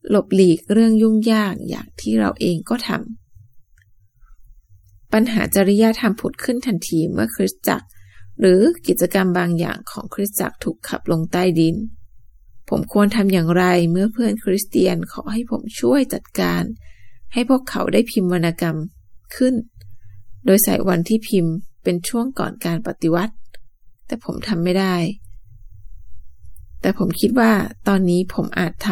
หลบหลีกเรื่องยุ่งยากอย่างที่เราเองก็ทำปัญหาจริยธรรมผุดขึ้นทันทีเมื่อคริสตจักร หรือกิจกรรมบางอย่างของคริสตจักรถูกขับลงใต้ดิน ผมควรทำอย่างไรเมื่อเพื่อนคริสเตียนขอให้ผมช่วยจัดการ ให้พวกเขาได้พิมพ์วรรณกรรมขึ้น โดยใส่วันที่พิมพ์เป็นช่วงก่อนการปฏิวัติ แต่ผมทำไม่ได้ แต่ผมคิดว่าตอนนี้ผมอาจท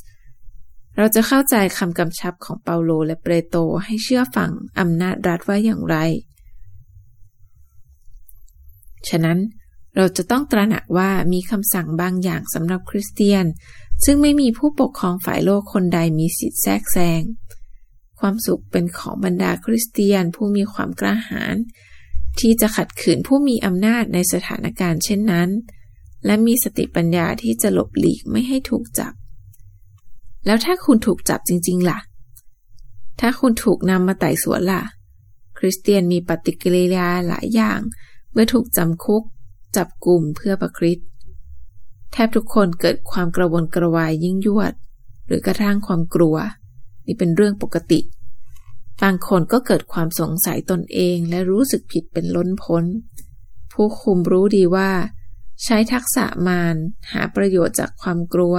ำ เราจะเข้าใจคำกำชับของเปาโลและเปโตรให้เชื่อฟังอำนาจรัฐว่าอย่างไร ฉะนั้นเราจะต้องตระหนักว่ามีคำสั่งบางอย่างสำหรับคริสเตียน ซึ่งไม่มีผู้ปกครองฝ่ายโลกคนใดมีสิทธิแทรกแซง ความสุขเป็นของบรรดาคริสเตียนผู้มีความกล้าหาญที่จะขัดขืนผู้มีอำนาจในสถานการณ์เช่นนั้น และมีสติปัญญาที่จะหลบหลีกไม่ให้ถูกจับ แล้วถ้าคุณถูกจับจริง ๆ ล่ะ ถ้าคุณถูกนำมาไต่สวนล่ะ คริสเตียนมีปฏิกิริยาหลายอย่าง เมื่อถูกจำคุก จับกลุ่มเพื่อประคริสแทบทุกคนเกิดความกระวนกระวายยิ่งยวด หรือกระทั่งความกลัว นี่เป็นเรื่องปกติ บางคนก็เกิดความสงสัยตนเองและรู้สึกผิดเป็นล้นพ้น ผู้คุมรู้ดีว่า ใช้ทักษะมารหาประโยชน์จากความกลัว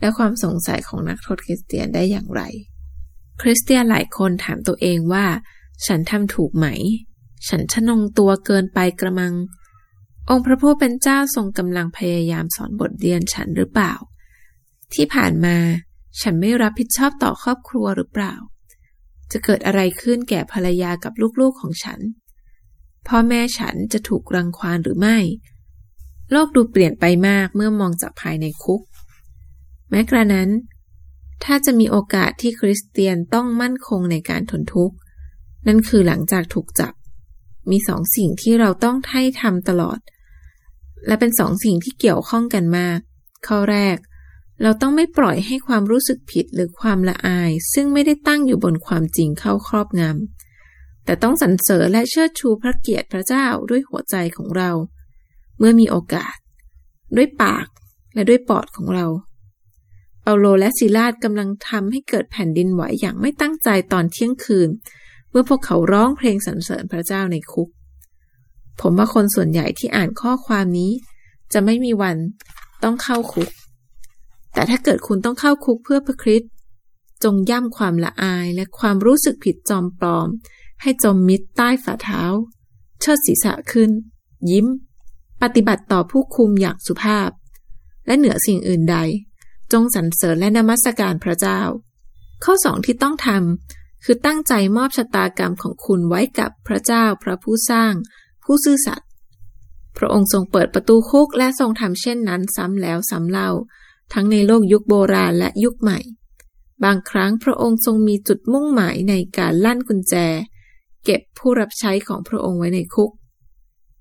และความสงสัยของนักโทษคริสเตียนได้อย่างไร คริสเตียนหลายคนถามตัวเองว่า ฉันทำถูกไหม ฉันชนงตัวเกินไปกระมัง องค์พระผู้เป็นเจ้าทรงกำลังพยายามสอนบทเรียนฉันหรือเปล่า ที่ผ่านมาฉันไม่รับผิดชอบต่อครอบครัวหรือเปล่า จะเกิดอะไรขึ้นแก่ภรรยากับลูกๆของฉัน พ่อแม่ฉันจะถูกรังควานหรือไม่ โลกดูเปลี่ยนไปมากเมื่อมองจากภายในคุก แม้กระนั้น ถ้าจะมีโอกาสที่คริสเตียนต้องมั่นคงในการทนทุกข์ นั่นคือหลังจากถูกจับ มีสองสิ่งที่เราต้องให้ทำตลอด และเป็นสองสิ่งที่เกี่ยวข้องกันมาก ข้อแรก เราต้องไม่ปล่อยให้ความรู้สึกผิดหรือความละอาย ซึ่งไม่ได้ตั้งอยู่บนความจริงเข้าครอบงำแต่ต้องสรรเสริญและเชิดชูพระเกียรติพระเจ้าด้วยหัวใจของเรา เมื่อมีโอกาส ด้วยปากและด้วยปอดของเรา เปาโลและซิลาดกำลังทำให้เกิดแผ่นดินไหวอย่างไม่ตั้งใจตอนเที่ยงคืน เมื่อพวกเขาร้องเพลงสรรเสริญพระเจ้าในคุก ผมว่าคนส่วนใหญ่ที่อ่านข้อความนี้ จะไม่มีวันต้องเข้าคุก แต่ถ้าเกิดคุณต้องเข้าคุกเพื่อพระคริสต์จงย่ำความละอายและความรู้สึกผิดจอมปลอม ให้จมมิดใต้ฝ่าเท้า เชิดศีรษะขึ้น ยิ้ม ปฏิบัติต่อผู้คุมอย่างสุภาพ และเหนือสิ่งอื่นใด จงสรรเสริญและนมัสการพระเจ้า ข้อสองที่ต้องทำคือตั้งใจมอบชะตากรรมของคุณไว้กับพระเจ้าพระผู้สร้าง ผู้ซื่อสัตย์พระองค์ทรงเปิดประตูคุกและทรงทำเช่นนั้นซ้ำแล้วซ้ำเล่า ทั้งในโลกยุคโบราณและยุคใหม่ บางครั้งพระองค์ทรงมีจุดมุ่งหมายในการลั่นกุญแจ เก็บผู้รับใช้ของพระองค์ไว้ในคุก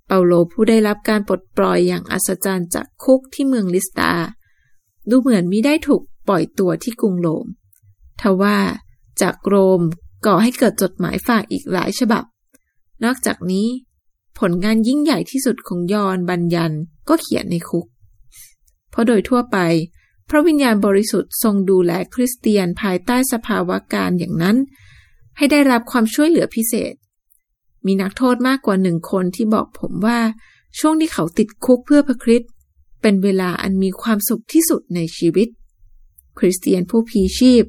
เปาโลผู้ได้รับการปลดปล่อยอย่างอัศจรรย์จากคุกที่เมืองลิสตา ดูเหมือนมิได้ถูกปล่อยตัวที่กรุงโรมทว่าจากโรมก่อให้เกิดจดหมายฝากอีกหลายฉบับ นอกจากนี้ ผลงานยิ่งใหญ่ที่สุดของยอนบัญญันก็เขียนในคุก เพราะโดยทั่วไป พระวิญญาณบริสุทธิ์ทรงดูแลคริสเตียนภายใต้สภาวะการอย่างนั้น ให้ได้รับความช่วยเหลือพิเศษ มีนักโทษมากกว่าหนึ่งคนที่บอกผมว่า ช่วงที่เขาติดคุกเพื่อพระคริสต์เป็นเวลาอันมีความสุขที่สุดในชีวิต คริสเตียนผู้พีชีพ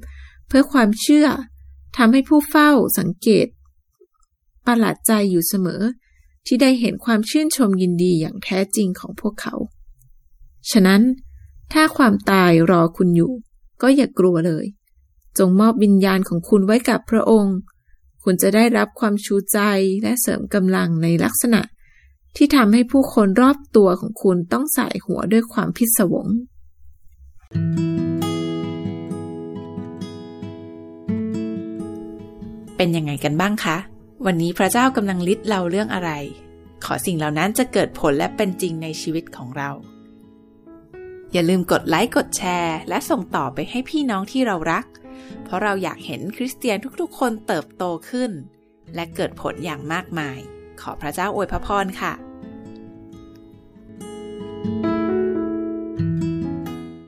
เพื่อความเชื่อทำให้ผู้เฝ้าสังเกต ประหลาดใจอยู่เสมอ ที่ได้เห็นความชื่นชมยินดีอย่างแท้จริงของพวกเขา ฉะนั้น ถ้าความตายรอคุณอยู่ ก็อย่ากกลัวเลย จงมอบวิญญาณของคุณไว้กับพระองค์ คุณจะได้รับความชูใจและเสริมกำลังในลักษณะ ที่ทำให้ผู้คนรอบตัวของคุณต้องใส่หัวด้วยความพิศวง เป็นยังไงกันบ้างคะ วันนี้พระเจ้ากำลังลิดเราเรื่องอะไร ขอสิ่งเหล่านั้นจะเกิดผลและเป็นจริงในชีวิตของเรา อย่าลืมกดไลค์กดแชร์ และส่งต่อไปให้พี่น้องที่เรารัก เพราะเราอยากเห็นคริสเตียนทุกๆ คนเติบโตขึ้น และเกิดผลอย่างมากมาย ขอพระเจ้าอวยพระพรค่ะ